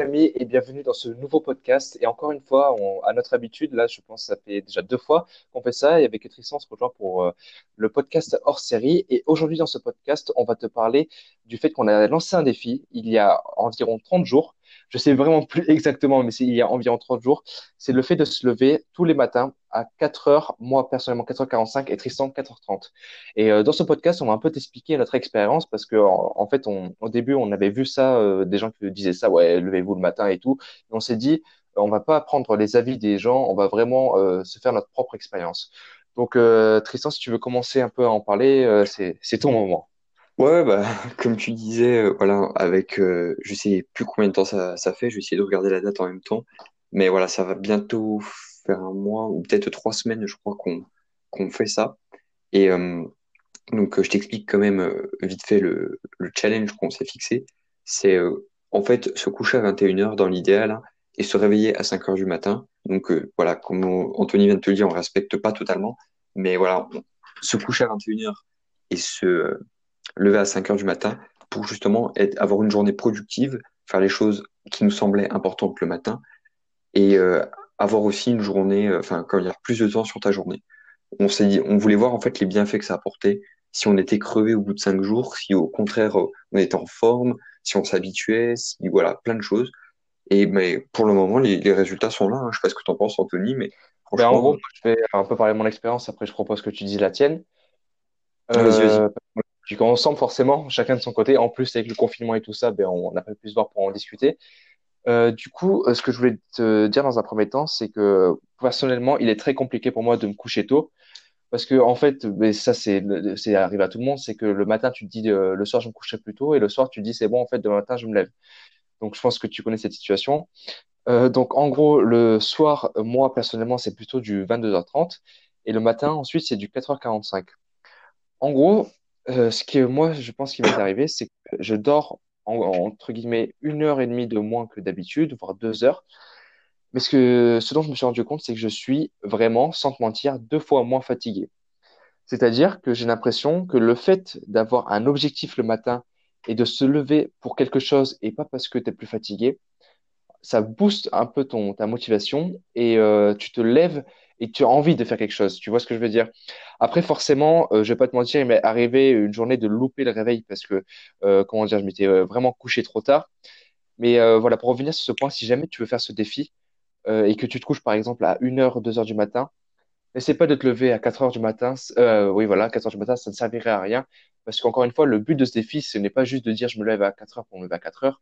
amis et bienvenue dans ce nouveau podcast. Et encore une fois, on, à notre habitude, là, je pense ça fait déjà deux fois qu'on fait ça. Et avec Tristan, on se rejoint pour euh, le podcast hors série. Et aujourd'hui, dans ce podcast, on va te parler du fait qu'on a lancé un défi il y a environ 30 jours je sais vraiment plus exactement, mais c'est il y a environ 30 jours, c'est le fait de se lever tous les matins à 4 heures, moi personnellement 4h45 et Tristan 4h30. Et euh, dans ce podcast, on va un peu t'expliquer notre expérience parce que en, fait, on, au début, on avait vu ça, euh, des gens qui disaient ça, ouais, levez-vous le matin et tout. Et on s'est dit, on va pas prendre les avis des gens, on va vraiment euh, se faire notre propre expérience. Donc, Tristan, si tu veux commencer un peu à en parler, c'est ton moment. Ouais, bah, comme tu disais, euh, voilà, avec, euh, je sais plus combien de temps ça, ça fait, je vais essayer de regarder la date en même temps, mais voilà, ça va bientôt faire un mois ou peut-être trois semaines, je crois qu'on qu'on fait ça. Et euh, donc, je t'explique quand même vite fait le, le challenge qu'on s'est fixé. C'est en fait se coucher à 21h dans l'idéal hein, et se réveiller à 5h du matin. Donc, voilà, comme Anthony vient de te le dire, on respecte pas totalement, mais voilà, se coucher à 21h et se lever à 5 heures du matin pour justement être, avoir une journée productive, faire les choses qui nous semblaient importantes le matin et euh, avoir aussi une journée, euh, enfin, quand il y a plus de temps sur ta journée. On s'est dit, on voulait voir en fait les bienfaits que ça apportait, si on était crevé au bout de cinq jours, si au contraire euh, on était en forme, si on s'habituait, si voilà, plein de choses. Et mais pour le moment, les, les résultats sont là. Hein. Je sais pas ce que tu en penses, Anthony, mais ben, en gros, je vais un peu parler de mon expérience. Après, je propose que tu dises la tienne. vas-y, vas-y. Puis quand ensemble, forcément, chacun de son côté, en plus avec le confinement et tout ça, ben, on n'a pas pu se voir pour en discuter. Euh, du coup, euh, ce que je voulais te dire dans un premier temps, c'est que personnellement, il est très compliqué pour moi de me coucher tôt. Parce que, en fait, mais ça, c'est, c'est arrivé à tout le monde, c'est que le matin, tu te dis, euh, le soir, je me coucherai plus tôt, et le soir, tu te dis, c'est bon, en fait, demain matin, je me lève. Donc, je pense que tu connais cette situation. Euh, donc, en gros, le soir, moi, personnellement, c'est plutôt du 22h30, et le matin, ensuite, c'est du 4h45. En gros, euh, ce que moi, je pense qu'il m'est arrivé, c'est que je dors entre guillemets une heure et demie de moins que d'habitude, voire deux heures. Mais ce que, ce dont je me suis rendu compte, c'est que je suis vraiment, sans te mentir, deux fois moins fatigué. C'est-à-dire que j'ai l'impression que le fait d'avoir un objectif le matin et de se lever pour quelque chose et pas parce que tu es plus fatigué, ça booste un peu ton, ta motivation et euh, tu te lèves et tu as envie de faire quelque chose. Tu vois ce que je veux dire? Après, forcément, euh, je vais pas te mentir, il m'est arrivé une journée de louper le réveil parce que, euh, comment dire, je m'étais euh, vraiment couché trop tard. Mais euh, voilà, pour revenir sur ce point, si jamais tu veux faire ce défi euh, et que tu te couches par exemple à 1h, 2h du matin, n'essaie pas de te lever à 4h du matin. Oui, voilà, 4h du matin, ça ne servirait à rien. Parce qu'encore une fois, le but de ce défi, ce n'est pas juste de dire je me lève à 4h pour me lever à 4h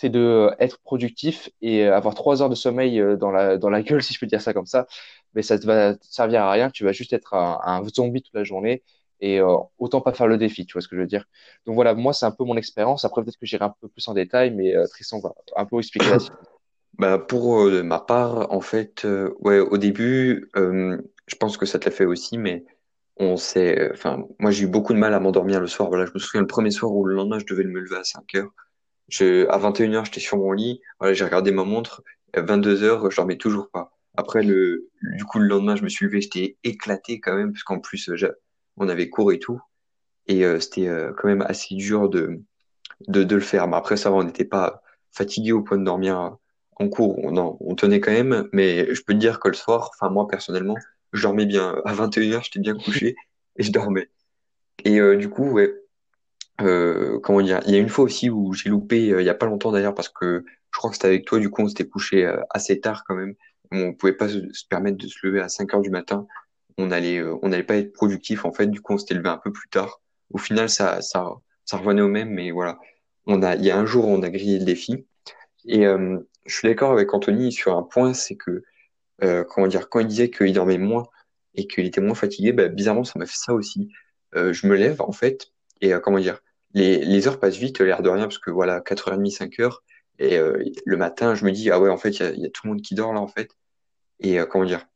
c'est de être productif et avoir trois heures de sommeil dans la, dans la gueule, si je peux dire ça comme ça. Mais ça ne va servir à rien. Tu vas juste être un, zombie toute la journée et autant pas faire le défi, tu vois ce que je veux dire. Donc voilà, moi, c'est un peu mon expérience. Après, peut-être que j'irai un peu plus en détail, mais Tristan va un peu expliquer la. Bah, pour ma part, en fait, ouais, au début, je pense que ça te l'a fait aussi, mais on s'est, enfin, moi, j'ai eu beaucoup de mal à m'endormir le soir. Voilà, je me souviens le premier soir où le lendemain, je devais me lever à 5 heures. Je, à 21h, j'étais sur mon lit. Voilà, j'ai regardé ma montre. À 22h, je dormais toujours pas. Après, le, du coup, le lendemain, je me suis levé, j'étais éclaté quand même, parce qu'en plus, on avait cours et tout. Et euh, c'était euh, quand même assez dur de, de, de le faire. Mais après, ça va, on n'était pas fatigué au point de dormir en cours. On, on tenait quand même, mais je peux te dire que le soir, enfin, moi, personnellement, je dormais bien. À 21h, j'étais bien couché et je dormais. Et euh, du coup, ouais, euh, comment dire, il y a une fois aussi où j'ai loupé, euh, il y a pas longtemps d'ailleurs, parce que je crois que c'était avec toi, du coup, on s'était couché euh, assez tard quand même. On pouvait pas se, permettre de se lever à 5 heures du matin. On allait, on n'allait pas être productif, en fait. Du coup, on s'était levé un peu plus tard. Au final, ça, ça, ça revenait au même, mais voilà. On a, il y a un jour, on a grillé le défi. Et je suis d'accord avec Anthony sur un point, c'est que, comment dire, quand il disait qu'il dormait moins et qu'il était moins fatigué, bah, bizarrement, ça m'a fait ça aussi. je me lève, en fait, et comment dire, les, les heures passent vite, l'air de rien, parce que voilà, 4h30, 5h, et euh, le matin, je me dis, ah ouais, en fait, il y y a, tout le monde qui dort là, en fait. Et euh, comment dire,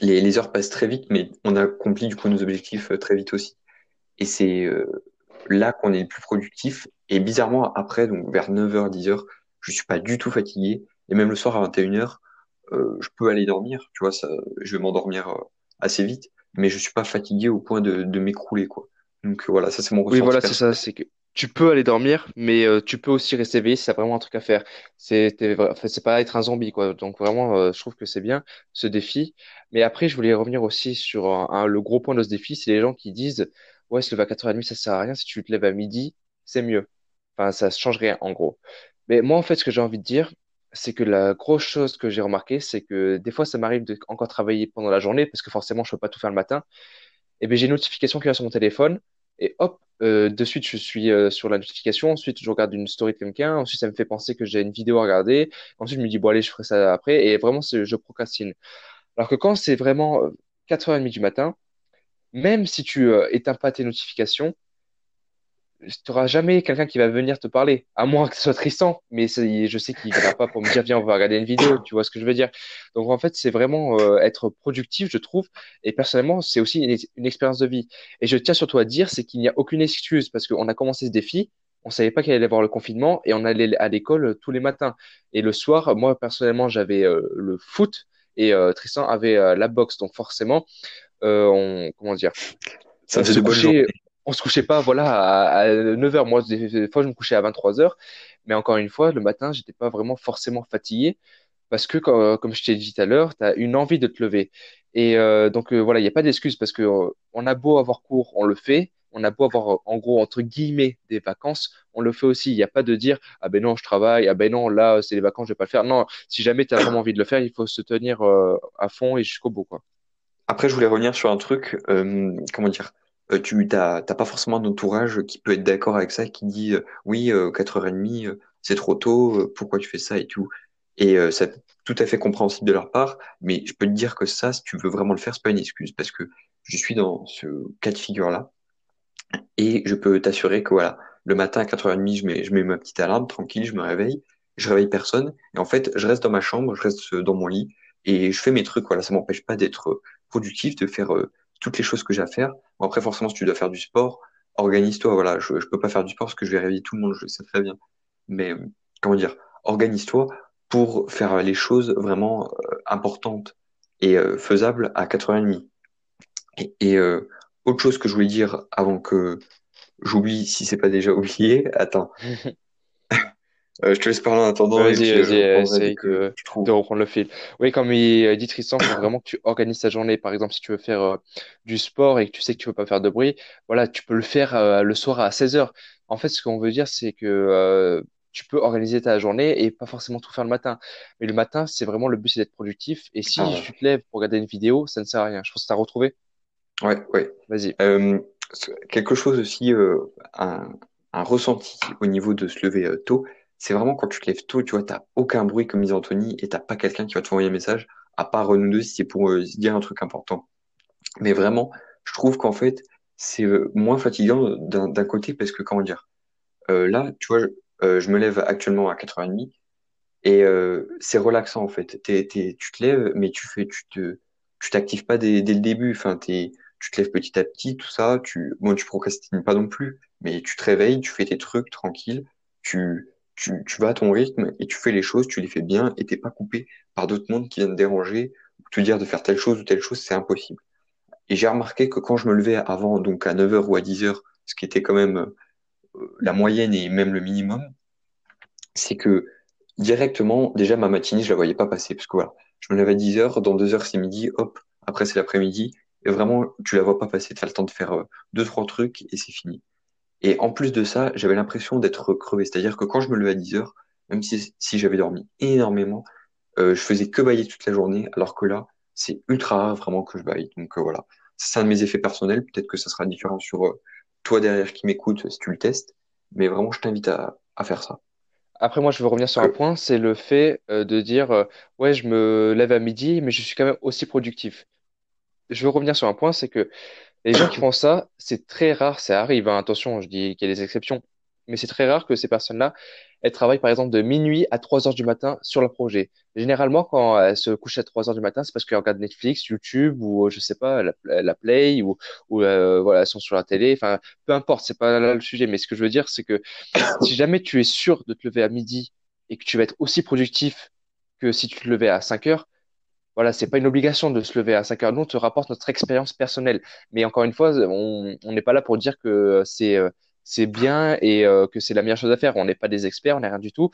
les, les, heures passent très vite, mais on accomplit du coup nos objectifs euh, très vite aussi. Et c'est là qu'on est le plus productif. Et bizarrement, après, donc vers 9h, 10h, je suis pas du tout fatigué. Et même le soir à 21h, je peux aller dormir, tu vois, ça, je vais m'endormir assez vite, mais je suis pas fatigué au point de, de m'écrouler, quoi. Donc voilà, ça c'est mon ressenti. Oui, voilà, c'est ça. C'est que tu peux aller dormir, mais euh, tu peux aussi rester éveillé si t'as vraiment un truc à faire. C'est pas être un zombie, quoi. Donc vraiment, euh, je trouve que c'est bien ce défi. Mais après, je voulais revenir aussi sur le gros point de ce défi, c'est les gens qui disent, ouais, se lever à 4h30, ça sert à rien. Si tu te lèves à midi, c'est mieux. Enfin, ça change rien, en gros. Mais moi, en fait, ce que j'ai envie de dire, c'est que la grosse chose que j'ai remarqué, c'est que des fois, ça m'arrive de encore travailler pendant la journée, parce que forcément, je peux pas tout faire le matin et ben j'ai une notification qui va sur mon téléphone et hop, euh, de suite je suis euh, sur la notification, ensuite je regarde une story de quelqu'un, ensuite ça me fait penser que j'ai une vidéo à regarder, ensuite je me dis bon allez je ferai ça après. Et vraiment je procrastine. Alors que quand c'est vraiment euh, 4h30 du matin, même si tu euh, éteins pas tes notifications, tu n'auras jamais quelqu'un qui va venir te parler, à moins que ce soit Tristan, mais je sais qu'il ne viendra pas pour me dire, viens, on va regarder une vidéo, tu vois ce que je veux dire. Donc en fait, c'est vraiment euh, être productif, je trouve, et personnellement, c'est aussi une, ex- une expérience de vie. Et je tiens surtout à dire, c'est qu'il n'y a aucune excuse, parce qu'on a commencé ce défi, on savait pas qu'il allait y avoir le confinement, et on allait à l'école euh, tous les matins. Et le soir, moi, personnellement, j'avais euh, le foot, et euh, Tristan avait euh, la boxe, donc forcément, euh, on, comment dire, Ça faisait de bonnes journées. On se couchait pas, voilà, à, à 9 heures. Moi, des, fois, je me couchais à 23 heures. Mais encore une fois, le matin, j'étais pas vraiment forcément fatigué parce que, quand- comme je t'ai dit tout à l'heure, tu as une envie de te lever. Et euh, donc, euh, voilà, il n'y a pas d'excuse parce que euh, on a beau avoir cours, on le fait. On a beau avoir, euh, en gros, entre guillemets, des vacances, on le fait aussi. Il n'y a pas de dire, ah ben non, je travaille, ah ben non, là, c'est les vacances, je vais pas le faire. Non, si jamais tu as vraiment envie de le faire, il faut se tenir euh, à fond et jusqu'au bout, quoi. Après, je voulais revenir sur un truc, euh, comment dire, euh, tu t'as t'as pas forcément un entourage qui peut être d'accord avec ça, qui dit euh, oui, euh, 4h30, euh, c'est trop tôt, euh, pourquoi tu fais ça et tout. Et euh, c'est tout à fait compréhensible de leur part, mais je peux te dire que ça, si tu veux vraiment le faire, c'est pas une excuse, parce que je suis dans ce cas de figure-là, et je peux t'assurer que voilà, le matin à 4h30, je mets, je mets ma petite alarme, tranquille, je me réveille, je réveille personne, et en fait, je reste dans ma chambre, je reste dans mon lit, et je fais mes trucs, voilà, ça m'empêche pas d'être productif, de faire euh, toutes les choses que j'ai à faire. Après, forcément, si tu dois faire du sport, organise-toi, voilà, je, je peux pas faire du sport parce que je vais réveiller tout le monde, je sais très bien. Mais, comment dire, organise-toi pour faire les choses vraiment euh, importantes et euh, faisables à 4h30. Et, et euh, autre chose que je voulais dire avant que j'oublie, si c'est pas déjà oublié, attends, euh, je te laisse parler en attendant Vas-y, euh, vas-y, dès essaye de, reprendre le fil. Oui, comme il euh, dit Tristan, il faut vraiment que tu organises ta journée. Par exemple, si tu veux faire euh, du sport et que tu sais que tu veux pas faire de bruit, voilà, tu peux le faire euh, le soir à 16 heures. En fait, ce qu'on veut dire, c'est que euh, tu peux organiser ta journée et pas forcément tout faire le matin. Mais le matin, c'est vraiment le but, c'est d'être productif. Et si Ah, tu te lèves pour regarder une vidéo, ça ne sert à rien. Je pense que tu as retrouvé. ouais, ouais. Vas-y. Euh, quelque chose aussi, euh, un, un ressenti au niveau de se lever euh, tôt, c'est vraiment quand tu te lèves tôt, tu vois, t'as aucun bruit comme disait Anthony et t'as pas quelqu'un qui va t'envoyer un message, à part euh, nous deux si c'est pour euh, dire un truc important. Mais vraiment, je trouve qu'en fait, c'est euh, moins fatigant d'un côté parce que, comment dire, euh, là, tu vois, je, me lève actuellement à 4h30 et c'est relaxant en fait. T'es- tu te lèves, mais tu fais, tu te, tu t'actives pas dès, le début. Enfin, tu te lèves petit à petit, tout ça. Tu, bon, tu procrastines pas non plus, mais tu te réveilles, tu fais tes trucs tranquille. Tu, tu, vas à ton rythme et tu fais les choses, tu les fais bien et t'es pas coupé par d'autres mondes qui viennent déranger ou te dire de faire telle chose ou telle chose, c'est impossible. Et j'ai remarqué que quand je me levais avant, donc à 9 heures ou à 10 heures, ce qui était quand même euh, la moyenne et même le minimum, c'est que directement, déjà ma matinée, je la voyais pas passer, parce que voilà, je me lève à 10 heures, dans 2 heures c'est midi, hop, après c'est l'après-midi, et vraiment, tu la vois pas passer, tu as le temps de faire euh, deux, trois trucs, et c'est fini. Et en plus de ça, j'avais l'impression d'être crevé, c'est-à-dire que quand je me levais à 10 heures, même si, si j'avais dormi énormément, euh, je faisais que bailler toute la journée, alors que là, c'est ultra rare vraiment que je baille. Donc euh, voilà, c'est un de mes effets personnels, peut-être que ça sera différent sur euh, toi derrière qui m'écoute si tu le testes, mais vraiment, je t'invite à, à faire ça. Après, moi, je veux revenir sur un point, c'est le fait euh, de dire, euh, ouais, je me lève à midi, mais je suis quand même aussi productif. Je veux revenir sur un point, c'est que Les gens qui font ça, c'est très rare, ça arrive, hein, attention, je dis qu'il y a des exceptions, mais c'est très rare que ces personnes-là, elles travaillent par exemple de minuit à 3 heures du matin sur le projet. Généralement, quand elles se couchent à 3 heures du matin, c'est parce qu'elles regardent Netflix, YouTube ou euh, je sais pas, la, la Play ou, ou euh, voilà, elles sont sur la télé, enfin, peu importe, c'est pas là le sujet, mais ce que je veux dire, c'est que si jamais tu es sûr de te lever à midi et que tu vas être aussi productif que si tu te levais à 5 heures, voilà, c'est pas une obligation de se lever à 5 heures. Nous, on te rapporte notre expérience personnelle. Mais encore une fois, on n'est pas là pour dire que c'est euh, c'est bien et euh, que c'est la meilleure chose à faire. On n'est pas des experts, on n'est rien du tout.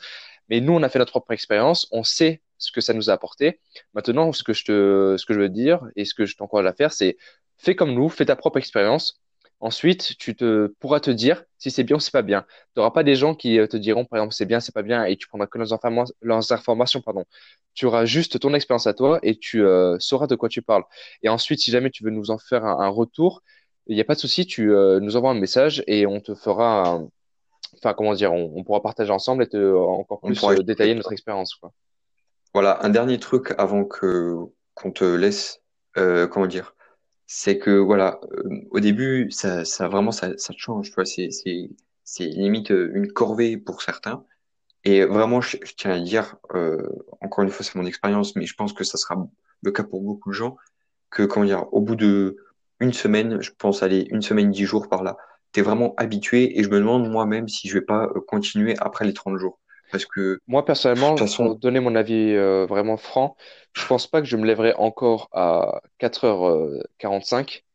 Mais nous, on a fait notre propre expérience, on sait ce que ça nous a apporté. Maintenant, ce que je te, ce que je veux dire et ce que je t'encourage à faire, c'est fais comme nous, fais ta propre expérience. Ensuite, tu te pourras te dire si c'est bien ou c'est pas bien. Tu n'auras pas des gens qui euh, te diront, par exemple, c'est bien, c'est pas bien, et tu prendras que leurs, informa- leurs informations, pardon. Tu auras juste ton expérience à toi et tu euh, sauras de quoi tu parles. Et ensuite, si jamais tu veux nous en faire un, un retour, il n'y a pas de souci, tu euh, nous envoies un message et on te fera, enfin, comment dire, on, on pourra partager ensemble et te encore plus pourra détailler notre expérience. Voilà, un dernier truc avant que qu'on te laisse, comment dire, c'est que voilà, euh, au début, ça, ça vraiment, ça, ça change, tu c'est, c'est, c'est limite euh, une corvée pour certains. Et vraiment, je, tiens à dire, euh, encore une fois, c'est mon expérience, mais je pense que ça sera le cas pour beaucoup de gens, que comment dire, au bout de une semaine, je pense aller une semaine, dix jours par là, t'es vraiment habitué et je me demande moi-même si je vais pas euh, continuer après les 30 jours. Parce que, Moi, de personnellement, façon, pour donner mon avis euh, vraiment franc, je pense pas que je me lèverai encore à 4h45,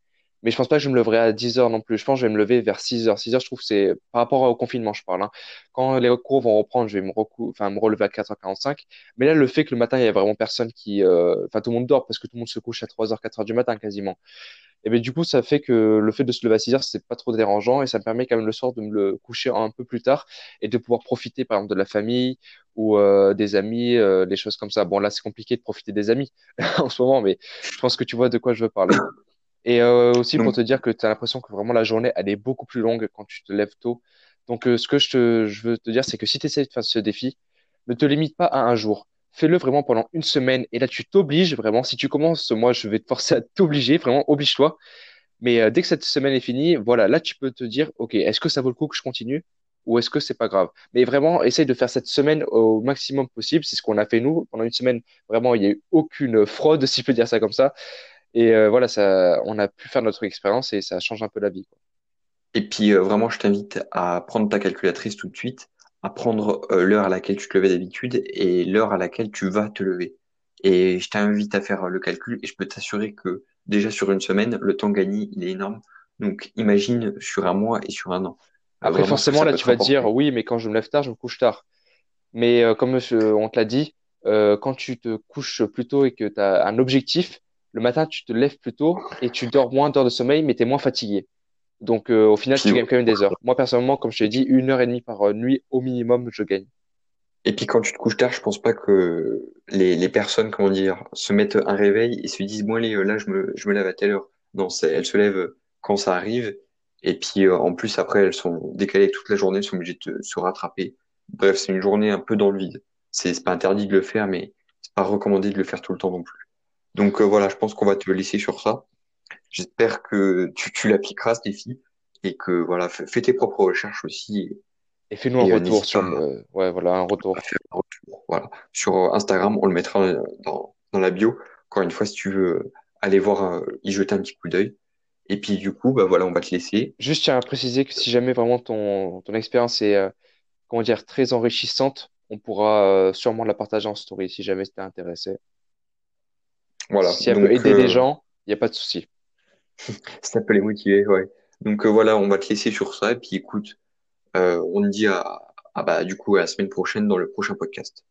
mais je pense pas que je me leverai à 10h non plus. Je pense que je vais me lever vers 6h. 6h, je trouve que c'est par rapport au confinement, je parle. hein. Quand les cours vont reprendre, je vais me, recou- enfin, me relever à 4h45. Mais là, le fait que le matin, il y a vraiment personne qui... euh, Enfin, tout le monde dort parce que tout le monde se couche à 3h, 4h du matin quasiment. Et bien, du coup, ça fait que le fait de se lever à 6 heures, c'est pas trop dérangeant et ça me permet quand même le soir de me le coucher un peu plus tard et de pouvoir profiter, par exemple, de la famille ou euh, des amis, euh, des choses comme ça. Bon, là, c'est compliqué de profiter des amis en ce moment, mais je pense que tu vois de quoi je veux parler. Et euh, aussi pour te dire que tu as l'impression que vraiment la journée, elle est beaucoup plus longue quand tu te lèves tôt. Donc, euh, ce que je, te, je veux te dire, c'est que si tu essaies de faire ce défi, ne te limite pas à un jour. Fais-le vraiment pendant une semaine. Et là, tu t'obliges vraiment. Si tu commences, moi, je vais te forcer à t'obliger. Vraiment, oblige-toi. Mais euh, dès que cette semaine est finie, voilà, là, tu peux te dire, OK, est-ce que ça vaut le coup que je continue ou est-ce que c'est pas grave? Mais vraiment, essaye de faire cette semaine au maximum possible. C'est ce qu'on a fait nous. Pendant une semaine, vraiment, il n'y a eu aucune fraude, si je peux dire ça comme ça. Et euh, voilà, ça, on a pu faire notre expérience et ça change un peu la vie, quoi. et puis euh, vraiment, je t'invite à prendre ta calculatrice tout de suite, à prendre euh, l'heure à laquelle tu te levais d'habitude et l'heure à laquelle tu vas te lever. Et je t'invite à faire le calcul et je peux t'assurer que déjà sur une semaine, le temps gagné, il est énorme. Donc imagine sur un mois et sur un an. Euh, Après, vraiment forcément, là, tu vas te dire, oui, mais quand je me lève tard, je me couche tard. Mais euh, comme on te l'a dit, euh, quand tu te couches plus tôt et que tu as un objectif, le matin, tu te lèves plus tôt et tu dors moins d'heures de sommeil, mais tu es moins fatigué. Donc, euh, au final, tu gagnes quand même des heures. Moi, personnellement, comme je t'ai dit, une heure et demie par euh, nuit au minimum, je gagne. et puis quand tu te couches tard, je pense pas que les, les personnes, comment dire, se mettent un réveil et se disent, bon allez, euh, là je me, je me lève à telle heure. Non, c'est, elles se lèvent quand ça arrive. Et puis euh, en plus après, elles sont décalées toute la journée, elles sont obligées de se rattraper. Bref, c'est une journée un peu dans le vide. C'est c'est pas interdit de le faire, mais c'est pas recommandé de le faire tout le temps non plus. Donc euh, voilà, je pense qu'on va te laisser sur ça. J'espère que tu, tu l'appliqueras ce défi et que voilà, fais, tes propres recherches aussi Et fais-nous un euh, retour sur pas le... Ouais, voilà, un retour. faire un retour. Voilà. Sur Instagram, on le mettra euh, dans, dans la bio. Encore une fois, si tu veux euh, aller voir, euh, y jeter un petit coup d'œil. Et puis du coup, bah voilà, on va te laisser. Juste, tiens à préciser que si jamais vraiment ton, ton expérience est, euh, comment dire, très enrichissante, on pourra euh, sûrement la partager en story si jamais t'es intéressé. Voilà. Si elle peut Donc aider des euh, gens, il n'y a pas de souci. ça peut les motiver, ouais. Donc euh, voilà, on va te laisser sur ça. Et puis écoute, euh, on te dit à, à bah du coup à la semaine prochaine dans le prochain podcast.